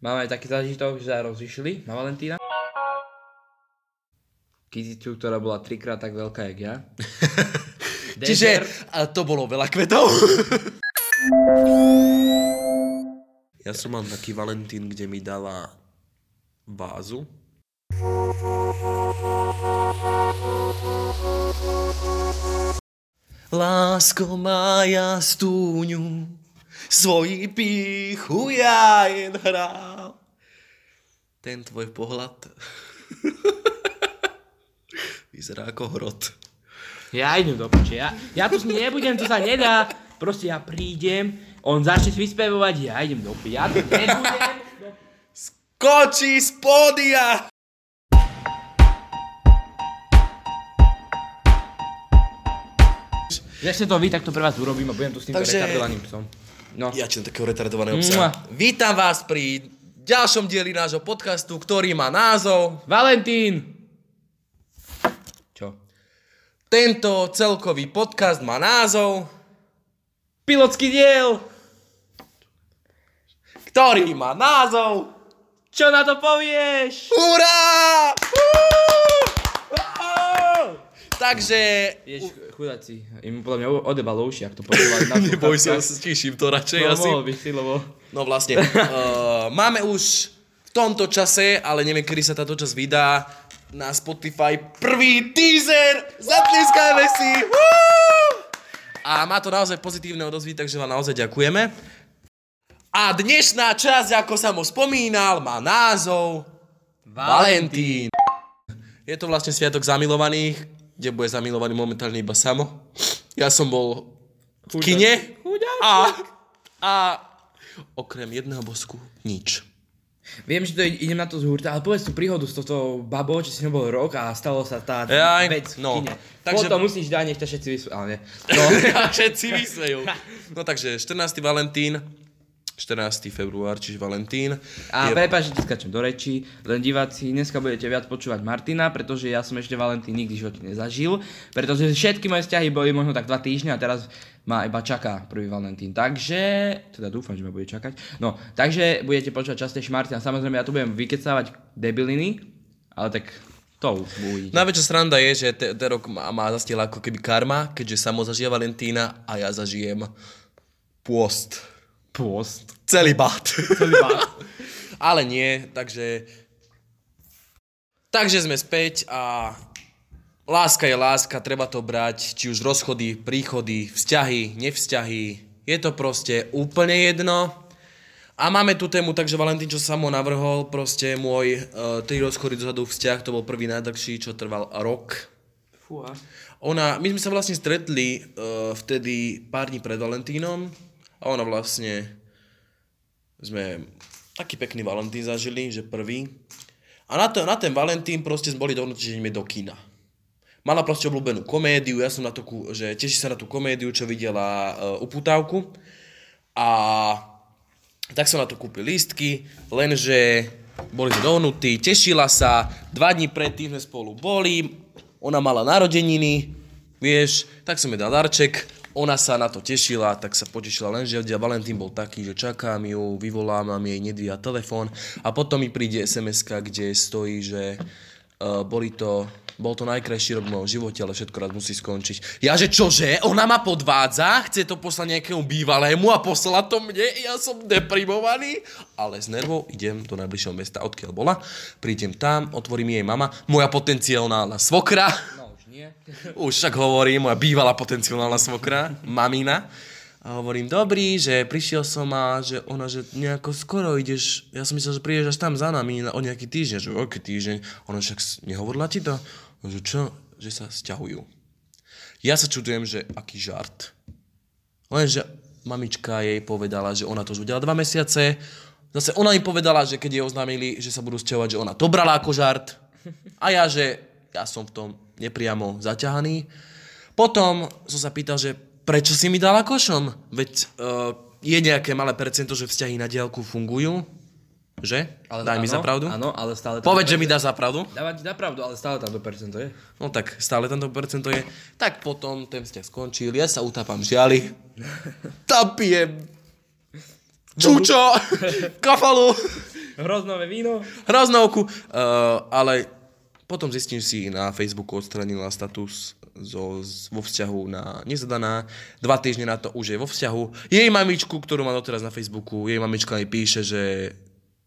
Máme aj taký zážitok, že sa rozišli na Valentína. Kyticu, ktorá bola trikrát tak veľká, jak ja. Čiže a to bolo veľa kvetov. ja som mal taký Valentín, kde mi dala vázu. Lásko mája stúňu, svoji píchu ja jen hrál. Ten tvoj pohľad vyzerá ako hrot. Ja idem do piče, ja, ja tu nebudem, to sa nedá. Proste ja prídem, on začne vyspevovať, ja idem do piče, ja tu nebudem. Skočí z pódia! Začne to vy, tak to pre vás urobím a budem tu s týmto Takže- retardovaným psom. No, Ja čím takého retardovaného Mua. psa. Vítam vás pri ďalšom dieli nášho podcastu, ktorý má názov Valentín! Čo? Tento celkový podcast má názov, Pilotský diel! ktorý má názov Čo na to povieš? Hurá! Takže... Vieš, chudáci, im podľa mňa odebalo uši, ak to počúvali Neboj sa, stiším to radšej No, asi. mohol by si, lebo... No vlastne, uh, máme už v tomto čase, ale neviem, kedy sa táto čas vydá, na Spotify prvý teaser! Zatlieskajme si! A má to naozaj pozitívne odozvy, takže vám naozaj ďakujeme. A dnešná časť, ako som ho spomínal, má názov Valentín. Je to vlastne sviatok zamilovaných, kde bude zamilovaný momentálne iba samo. Ja som bol v kine a, a okrem jedného bosku nič. Viem, že to ide- idem na to z hurta, ale povedz tú príhodu s toto babou, že si nebol rok a stalo sa tá Jaj, vec v no. kine. Takže-. Potom musíš dať, nech to všetci vysú... Ale nie. No, všetci vysmejú. No takže 14. Valentín, 14. február, čiže Valentín. A je- prepáč, že skačem do reči, len diváci, dneska budete viac počúvať Martina, pretože ja som ešte Valentín nikdy v živote nezažil, pretože všetky moje vzťahy boli možno tak dva týždne a teraz ma iba čaká prvý Valentín. Takže, teda dúfam, že ma bude čakať. No, takže budete počúvať častejšie Martina. Samozrejme, ja tu budem vykecávať debiliny, ale tak to uvidíte. Najväčšia sranda je, že te, ten rok má, má zastiela ako keby karma, keďže samo zažije Valentína a ja zažijem pôst. Pôst. Celý bát. Celý bát. Ale nie, takže... Takže sme späť a láska je láska, treba to brať, či už rozchody, príchody, vzťahy, nevzťahy. Je to proste úplne jedno. A máme tu tému, takže Valentín, čo samo navrhol, proste môj uh, tri rozchody dozadu vzťah, to bol prvý najdlhší, čo trval rok. Fúha. Ona, my sme sa vlastne stretli uh, vtedy pár dní pred Valentínom a ona vlastne sme taký pekný Valentín zažili, že prvý. A na, to, na ten Valentín proste sme boli dohodnutí, že ideme do kina. Mala proste obľúbenú komédiu, ja som na to, že teší sa na tú komédiu, čo videla uh, uputávku. A tak som na to kúpil lístky, lenže boli sme dohnutí, tešila sa, dva dní predtým sme spolu boli, ona mala narodeniny, vieš, tak som jej dal darček, ona sa na to tešila, tak sa potešila, lenže dia Valentín bol taký, že čakám ju, vyvolám, jej nedvíja telefón a potom mi príde sms kde stojí, že uh, boli to, bol to najkrajší rok v mojom živote, ale všetko raz musí skončiť. Ja, že čože? Ona ma podvádza? Chce to poslať nejakému bývalému a poslať to mne? Ja som deprimovaný. Ale z nervov idem do najbližšieho mesta, odkiaľ bola. Prídem tam, otvorí mi jej mama, moja potenciálna svokra. Nie. Už však hovorím, moja bývalá potenciálna svokra, mamina. A hovorím, dobrý, že prišiel som a že ona, že nejako skoro ideš, ja som myslel, že prídeš až tam za nami na, o nejaký týždeň, že o aký týždeň. Ona však nehovorila ti to? Že čo? Že sa sťahujú. Ja sa čudujem, že aký žart. Lenže mamička jej povedala, že ona to už udiala dva mesiace. Zase ona im povedala, že keď jej oznámili, že sa budú sťahovať, že ona to brala ako žart. A ja, že ja som v tom nepriamo zaťahaný. Potom som sa pýtal, že prečo si mi dala košom? Veď uh, je nejaké malé percento, že vzťahy na diálku fungujú. Že? Ale Daj mi áno, za pravdu. Áno, ale stále... Povedz, že mi dá za pravdu. Dávam ti za pravdu, ale stále tam to percento je. No tak stále tam to percento je. Tak potom ten vzťah skončil, ja sa utápam žiali. Tam pijem čučo, kafalu Hroznové víno. hroznovku, uh, ale potom zistím si na Facebooku odstranila status zo, vo vzťahu na nezadaná. Dva týždne na to už je vo vzťahu. Jej mamičku, ktorú má doteraz na Facebooku, jej mamička mi píše, že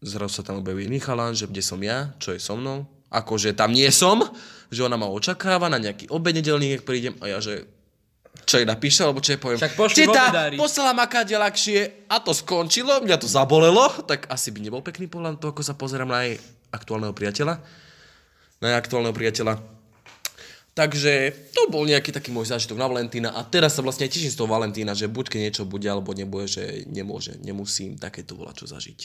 zrazu sa tam objavuje iný chalan, že kde som ja, čo je so mnou. Akože tam nie som, že ona ma očakáva na nejaký obed nedelný, keď prídem a ja, že čo jej napíše, alebo čo jej poviem. Však pošli Teta, poslala ma kade ľahšie a to skončilo, mňa to zabolelo, tak asi by nebol pekný pohľad to, ako sa pozerám na jej aktuálneho priateľa. Na aktuálneho priateľa. Takže to bol nejaký taký môj zážitok na Valentína a teraz sa vlastne teším z toho Valentína, že buď keď niečo bude, alebo nebude, že nemôže, nemusím takéto volať čo zažiť.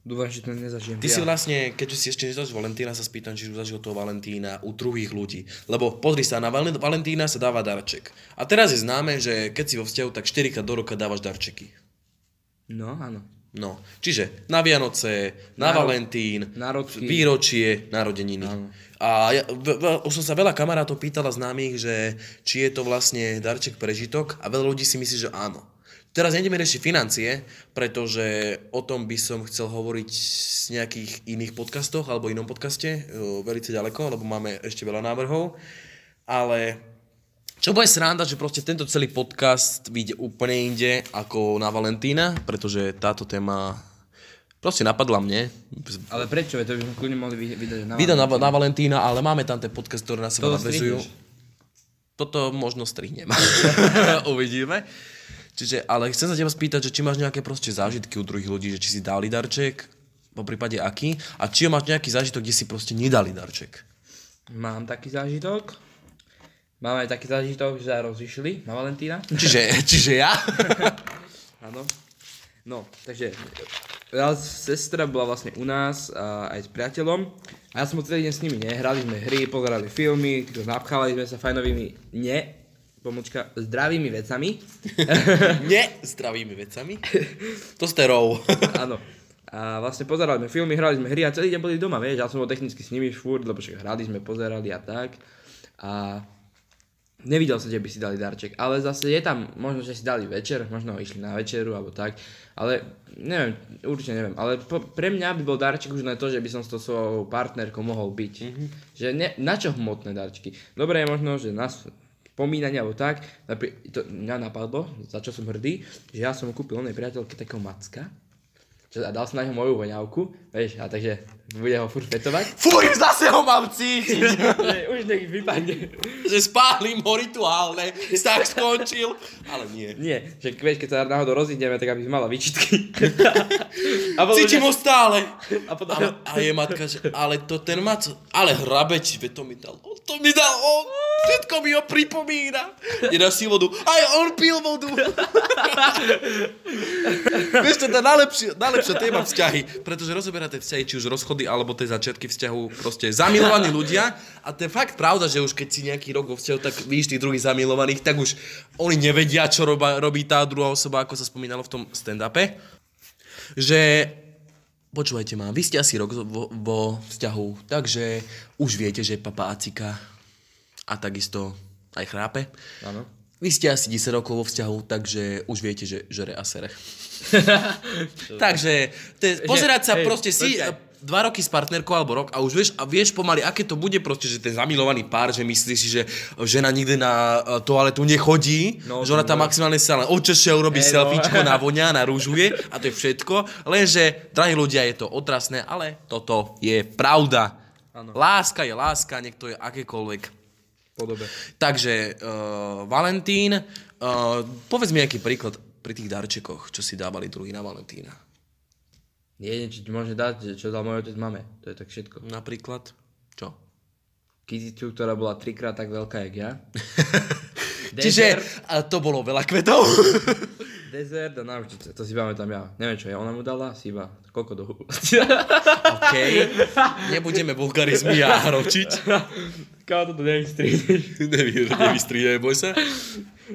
Dúfam, že to nezažijem. Ty si vlastne, keďže si ešte nezažil Valentína, sa spýtam, či už zažil toho Valentína u druhých ľudí. Lebo pozri sa, na Val- Valentína sa dáva darček. A teraz je známe, že keď si vo vzťahu, tak 4 krát do roka dávaš darčeky. No, áno. No, čiže na Vianoce, na Národ- Valentín, národky. výročie, narodeniny. Áno. A ja, v, v, už som sa veľa kamarátov pýtala známych, že či je to vlastne darček prežitok a veľa ľudí si myslí, že áno. Teraz nejdeme riešiť financie, pretože o tom by som chcel hovoriť z nejakých iných podcastoch alebo inom podcaste, o, veľmi ďaleko, lebo máme ešte veľa návrhov. Ale čo bude sranda, že proste tento celý podcast vyjde úplne inde ako na Valentína, pretože táto téma proste napadla mne. Ale prečo? To by sme kľudne mohli vy- vydať na Vydám na, na Valentína, ale máme tam ten podcast, ktorý na seba nadvezujú. Toto možno strihnem. Uvidíme. Čiže, ale chcem sa teba spýtať, že či máš nejaké proste zážitky u druhých ľudí, že či si dali darček, po prípade aký, a či máš nejaký zážitok, kde si proste nedali darček. Mám taký zážitok. Mám aj taký zážitok, že sa rozišli na Valentína. Čiže, čiže ja? Áno. No, takže raz sestra bola vlastne u nás a aj s priateľom a ja som celý deň s nimi, ne? Hrali sme hry, pozerali filmy, napchávali sme sa fajnovými, nie, pomočka, zdravými vecami. Nie, zdravými vecami. To ste rov. Áno. A vlastne pozerali sme filmy, hrali sme hry a celý deň boli doma, vieš, ja som bol technicky s nimi furt, lebo však hrali sme, pozerali a tak. A nevidel som, že by si dali darček, ale zase je tam, možno, že si dali večer, možno išli na večeru alebo tak, ale neviem, určite neviem, ale po, pre mňa by bol darček už len to, že by som s tou svojou partnerkou mohol byť. Mm-hmm. Že ne, na čo hmotné darčeky? Dobre je možno, že nás spomínanie alebo tak, to mňa napadlo, za čo som hrdý, že ja som kúpil onej priateľke takého macka, čo, a dal som na neho moju voňavku, vieš, a takže bude ho furt fetovať. Fuj, zase ho mám cítiť. že už nech vypadne. že spálim ho rituálne, tak skončil. Ale nie. Nie, že vieš, keď sa náhodou rozídeme, tak aby mala výčitky. a potom, Cítim ho stále. A potom, Ale, a je matka, že ale to ten mac, ale hrabeč, ve to mi dal, on to mi dal, on, všetko mi ho pripomína. Nedá si vodu, aj on pil vodu. Vieš, to je najlepšia, najlepšia téma vzťahy, pretože rozoberáte vzťahy, či už rozchody, alebo tie začiatky vzťahu, proste zamilovaní ľudia. A to je fakt pravda, že už keď si nejaký rok vo vzťahu, tak víš tých druhých zamilovaných, tak už oni nevedia, čo roba, robí tá druhá osoba, ako sa spomínalo v tom stand-upe. Že Počúvajte ma, vy ste asi rok vo, vo vzťahu, takže už viete, že papa acika a takisto aj chrápe. Áno. Vy ste asi 10 rokov vo vzťahu, takže už viete, že žere a sere. takže to je, pozerať sa hej, proste si dva roky s partnerkou alebo rok a už vieš, a vieš pomaly, aké to bude proste, že ten zamilovaný pár, že myslí si, že žena nikdy na e, toaletu nechodí, No, že ona tam no. maximálne sa len očeše, urobí Hej, no. selfiečko, navoňa, narúžuje a to je všetko. Lenže, drahí ľudia, je to otrasné, ale toto je pravda. Áno. Láska je láska, nech to je akékoľvek. Podobe. Takže, uh, Valentín, uh, povedz mi nejaký príklad pri tých darčekoch, čo si dávali druhý na Valentína. Nie, či ti môže dať, že čo dal môj otec mame. To je tak všetko. Napríklad, čo? Kyticu, ktorá bola trikrát tak veľká, jak ja. Čiže a to bolo veľa kvetov. dezert a náuštice, to si pamätám ja. Neviem, čo ja ona mu dala, si iba koľko do OK, nebudeme vulgarizmy a hročiť. Kámo, toto nevystrihneš. Nevy, nevystriedaj, boj sa.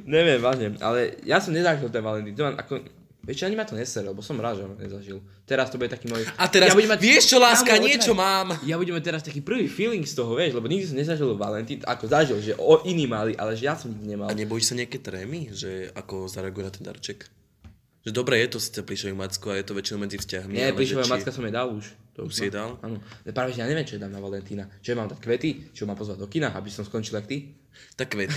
Neviem, vážne, ale ja som nezažil ten Valentín. To mám ako, vieš, ani ma to nesere, lebo som rád, že ho nezažil. Teraz to bude taký môj... A teraz, budem vieš čo, láska, Kámo, niečo počkaj. mám. Ja budem mať teraz taký prvý feeling z toho, vieš, lebo nikdy som nezažil Valentín, ako zažil, že o iní mali, ale že ja som nikdy nemal. A nebojíš sa nejaké trémy, že ako zareaguje na ten darček? Že dobre, je to síce plišový macko a je to väčšinou medzi vzťahmi. Nie, plišová či- macka som jej dal už. To Už si jej dal? Áno. Práve, že ja neviem, čo jej dám na Valentína. Čo mám dať kvety? Čo mám pozvať do kina, aby som skončil jak ty? Tak kvety.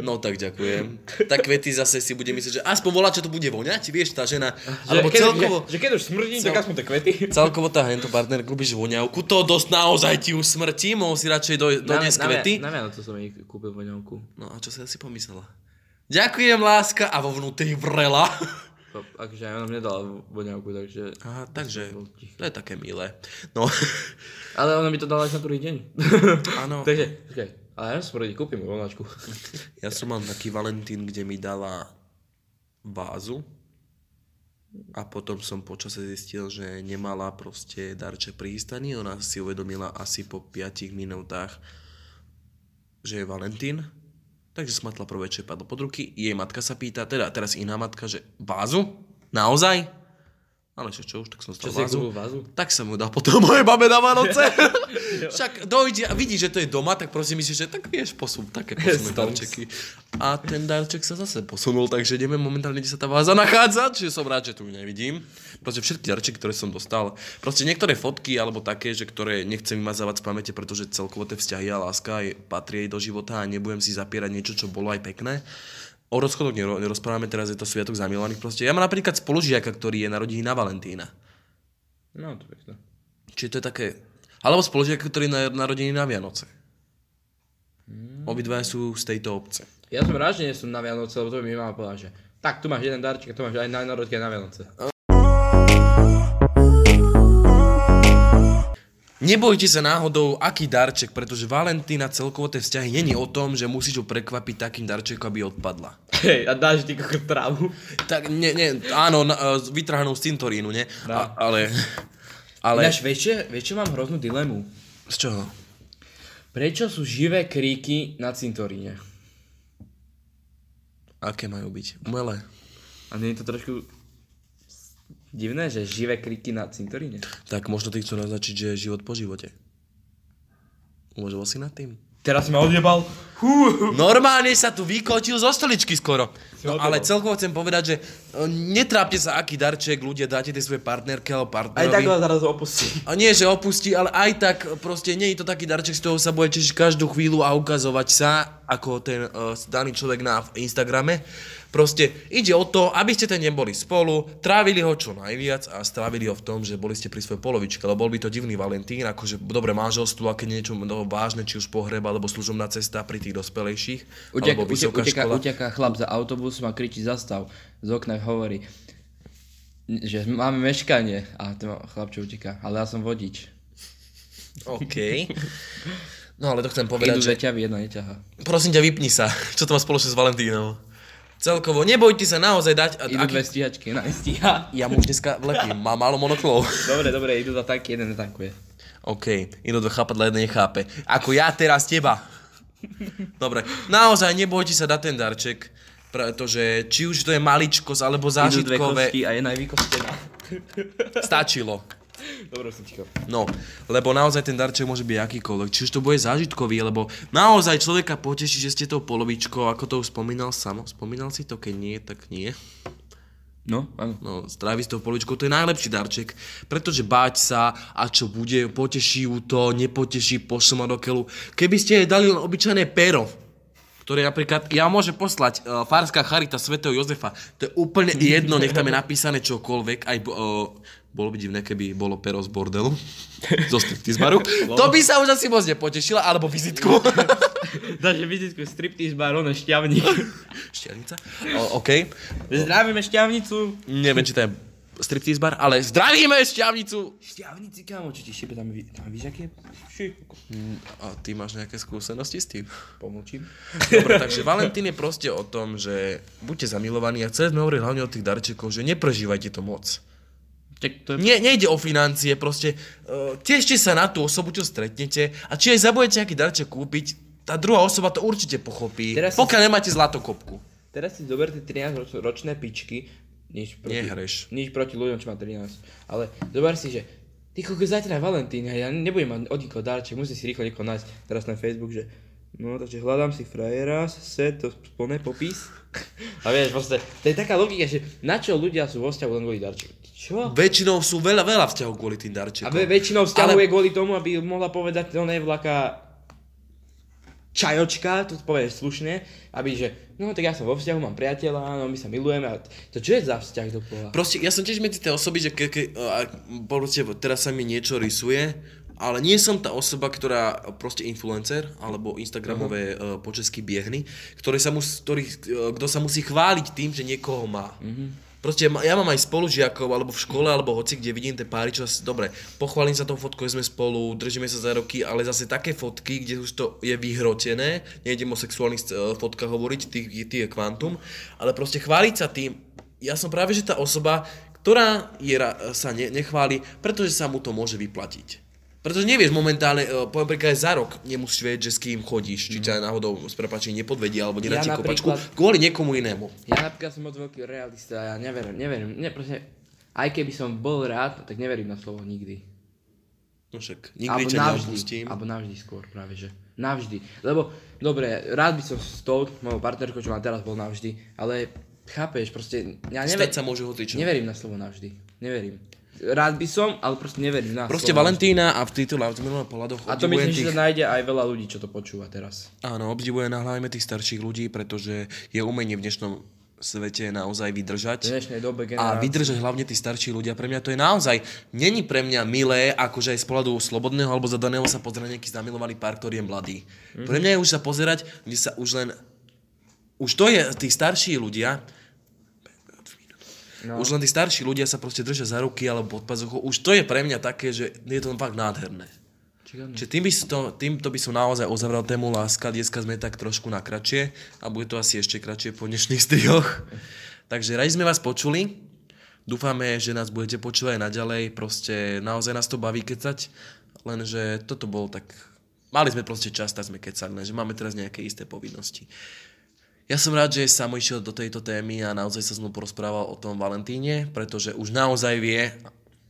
No tak ďakujem. Tak kvety zase si bude myslieť, že aspoň volá, čo to bude voňať, vieš, tá žena. Alebo keď, celkovo, Že, že keď už smrdím, Cel- tak aspoň tie kvety. celkovo tá hento partner kúpiš voňavku, to dosť naozaj ti už smrti, mohol si radšej do, doniesť kvety. Na, na Vianoce som jej kúpil voňavku. No a čo si asi pomyslela? Ďakujem, láska, a vo vnútri vrela. Akože ja nám nedala voňavku, takže... Aha, takže to je také milé. No, Ale ona mi to dala až na druhý deň. áno. takže, počkaj. Ale ja som rodi kúpim voňačku. Ja som mal taký Valentín, kde mi dala vázu a potom som počase zistil, že nemala proste darček prihystaný. Ona si uvedomila asi po 5 minútach, že je Valentín. Takže smatla prvé, čo padlo pod ruky. Jej matka sa pýta, teda teraz iná matka, že vázu? Naozaj? Ale čo, čo už, tak som Čo stal si jej vázu. vázu? Tak som mu dal potom moje babe na Vánoce. Však dojde a vidí, že to je doma, tak prosím myslíš, že tak vieš posun, také Stonks. darčeky. A ten darček sa zase posunul, takže neviem momentálne, kde sa tá váza nachádza, čiže som rád, že tu nevidím. Proste všetky darčeky, ktoré som dostal, proste niektoré fotky alebo také, že ktoré nechcem vymazávať z pamäte, pretože celkovo tie vzťahy a láska aj patrí jej do života a nebudem si zapierať niečo, čo bolo aj pekné. O rozchodoch nero- nerozprávame, teraz je to sviatok zamilovaných proste. Ja mám napríklad spolužiaka, ktorý je narodený na Valentína. No, to pekné. Čiže to je také... Alebo spolužiak, ktorý je narodený na Vianoce. Obidva sú z tejto obce. Ja som rád, že nie som na Vianoce, lebo to by mi mama povedala, že tak, tu máš jeden darček tu máš aj na narodky na Vianoce. Nebojte sa náhodou, aký darček, pretože Valentína celkovo tie vzťahy není o tom, že musíš ju prekvapiť takým darčekom, aby odpadla. Hej, a dáš kokot trávu. Tak, nie, nie, áno, na, e, vytrhanou z cintorínu, nie? A, ale, ale... Ináč, vieš, čo- vieš, čo mám hroznú dilemu? Z čoho? Prečo sú živé kríky na cintoríne? Aké majú byť? Umelé. A nie je to trošku divné, že živé kríky na cintoríne? Tak možno ty chcú naznačiť, že je život po živote. Uvažoval si nad tým? Teraz si ma odjebal. Normálne sa tu vykotil zo stoličky skoro. No ale celkovo chcem povedať, že e, netrápte sa, aký darček ľudia dáte tej svojej partnerke alebo Aj partnerovi. tak vás zaraz opustí. A nie, že opustí, ale aj tak proste nie je to taký darček, z toho sa bude tešiť každú chvíľu a ukazovať sa, ako ten uh, daný človek na Instagrame. Proste ide o to, aby ste ten neboli spolu, trávili ho čo najviac a strávili ho v tom, že boli ste pri svojej polovičke, lebo bol by to divný Valentín, akože dobre manželstvo, aké niečo no, vážne, či už pohreb alebo služobná cesta pri tých dospelejších, Utek, alebo utek, vysoká uteka, škola. uteká chlap za autobusom a kričí zastav. Z okna hovorí, že máme meškanie. A ten chlapče uteká, ale ja som vodič. OK. No ale to chcem Idú povedať, že dve ťavy, jedna neťahá. prosím ťa, vypni sa. Čo to má spoločné s Valentínom? Celkovo, nebojte sa naozaj dať... A, Idú dve stíhačky, jedna nestíha. Ja mu už dneska vlepím, má málo monoklov. Dobre, dobre, idú za tanky, jeden netankuje. OK, idú dve chápať, jeden nechápe. Ako ja teraz teba. Dobre, naozaj nebojte sa dať ten darček, pretože či už to je maličkosť alebo Idú dve zážitkové, a jedna je vykostená. stačilo. Dobre, som ticho. No, lebo naozaj ten darček môže byť akýkoľvek. Či už to bude zážitkový, lebo naozaj človeka poteší, že ste tou polovičkou, ako to už spomínal samo. Spomínal si to, keď nie, tak nie. No, áno. No, stráviť s tou poličkou, to je najlepší darček, pretože báť sa a čo bude, poteší ju to, nepoteší, pošle ma do keľu. Keby ste jej dali len obyčajné pero, ktoré napríklad, ja môžem poslať uh, Farská charita svätého Jozefa, to je úplne jedno, nech tam je napísané čokoľvek, aj uh, bolo by divné, keby bolo pero z bordelu, zo striptizbaru, to by sa už asi moc nepotešila, alebo vizitku. Dáš vizitku striptease bar, ono šťavník. Šťavnica? O, OK. Zdravíme šťavnicu. Neviem, či to je striptease bar, ale zdravíme šťavnicu! Šťavnici, kámo, čo ti šípe, tam, vy- tam víš, aké? Ši, A ty máš nejaké skúsenosti s tým? pomlčím. Dobre, takže Valentín je proste o tom, že buďte zamilovaní a chceli sme hovoriť hlavne o tých darčekoch, že neprežívajte to moc. Čak, to je... Nie, nejde o financie, proste uh, tešte sa na tú osobu, čo stretnete a či aj zabudete nejaký darček kúpiť, tá druhá osoba to určite pochopí, Teraz si- pokiaľ nemáte zlatokopku. Teraz si zober tie 13-ročné pičky, nič proti, Nehreš. nič proti ľuďom, čo má 13, ale zober si, že ty kokos zajtra Valentín, a ja nebudem mať od nikoho darček, musím si rýchlo niekoho nájsť teraz na Facebook, že No, takže hľadám si frajera, set, to plné popis. A vieš, proste, to je taká logika, že na čo ľudia sú vo vzťahu len kvôli darčekom. Čo? Väčšinou sú veľa, veľa vzťahov kvôli tým A darčekom. ve- väčšinou vzťahuje Ale- kvôli tomu, aby mohla povedať, to nevlaká čajočka, to povieš slušne, aby že, no tak ja som vo vzťahu, mám priateľa, no my sa milujeme a to čo je za vzťah do pola? Proste, ja som tiež medzi tie osoby, že ke, ke, a, proste, teraz sa mi niečo rysuje, ale nie som tá osoba, ktorá proste influencer, alebo Instagramové uh-huh. po česky biehny, ktorý sa mus, ktorý, uh, kto sa musí chváliť tým, že niekoho má. Uh-huh. Proste ja mám aj spolužiakov, alebo v škole, alebo hoci, kde vidím tie páry, čo dobre, pochválim sa tou fotkou, sme spolu, držíme sa za roky, ale zase také fotky, kde už to je vyhrotené, nejdem o sexuálnych uh, fotkách hovoriť, tých, tých je kvantum, ale proste chváliť sa tým, ja som práve že tá osoba, ktorá je, sa ne, nechváli, pretože sa mu to môže vyplatiť. Pretože nevieš momentálne, uh, poviem príklad za rok, nemusíš vedieť, že s kým chodíš, či ťa náhodou s prepačením nepodvedia alebo nedá Ja ti kopačku, kvôli niekomu inému. Ja napríklad som moc veľký realista, ja neverím, neverím, ne, proste, aj keby som bol rád, tak neverím na slovo nikdy. No však, nikdy ťa neopustím. alebo navždy skôr práve, že. Navždy. Lebo, dobre, rád by som s tou mojou partnerkou, čo mám teraz, bol navždy, ale chápeš, proste, ja neverím, Stať sa môže hocičo. neverím na slovo navždy. Neverím. Rád by som, ale proste neverím na Proste Valentína a v týchto minulých pohľadoch A to myslím, že tých, sa nájde aj veľa ľudí, čo to počúva teraz. áno, obdivujem hlavne tých starších ľudí, pretože je umenie v dnešnom svete naozaj V vydržať. dnešnej dobe A generácie. vydržať hlavne tí starší ľudia. Pre mňa to je naozaj, není pre mňa milé, akože aj z pohľadu slobodného alebo zadaného sa pozerať nejaký zamilovaný pár, ktorý je mladý. Mm-hmm. Pre mňa je už sa pozerať, kde sa už len, už to je, tí starší ľudia, no. už len tí starší ľudia sa proste držia za ruky alebo pod pazuchou, už to je pre mňa také, že je to fakt nádherné. Čiže Čiže tým by to, týmto by som naozaj uzavral tému láska. Dneska sme tak trošku na kratšie a bude to asi ešte kratšie po dnešných strihoch. Takže radi sme vás počuli. Dúfame, že nás budete počúvať aj naďalej. Proste naozaj nás to baví kecať. Lenže toto bol tak... Mali sme proste čas, tak sme kecali, lenže máme teraz nejaké isté povinnosti. Ja som rád, že Samo išiel do tejto témy a naozaj sa s mnou porozprával o tom Valentíne, pretože už naozaj vie,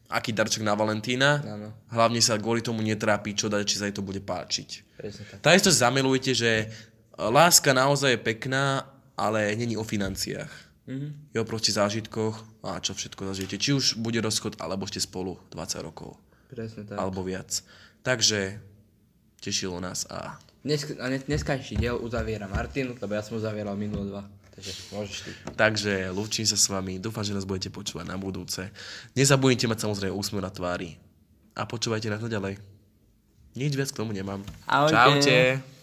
aký darček na Valentína. Áno. Hlavne sa kvôli tomu netrápi, čo dať, či sa jej to bude páčiť. Takisto si zamilujte, že láska naozaj je pekná, ale není o financiách. Mm-hmm. Je o proste zážitkoch a čo všetko zažijete. Či už bude rozchod, alebo ste spolu 20 rokov. Presne tak. Alebo viac. Takže tešilo nás a dnes, dneskajší diel uzaviera Martin, lebo ja som uzavieral minulé dva. Takže môžeš ty. Takže lúčim sa s vami, dúfam, že nás budete počúvať na budúce. Nezabudnite mať samozrejme úsmev na tvári. A počúvajte nás naďalej. Nič viac k tomu nemám. Ahojte. Čaute.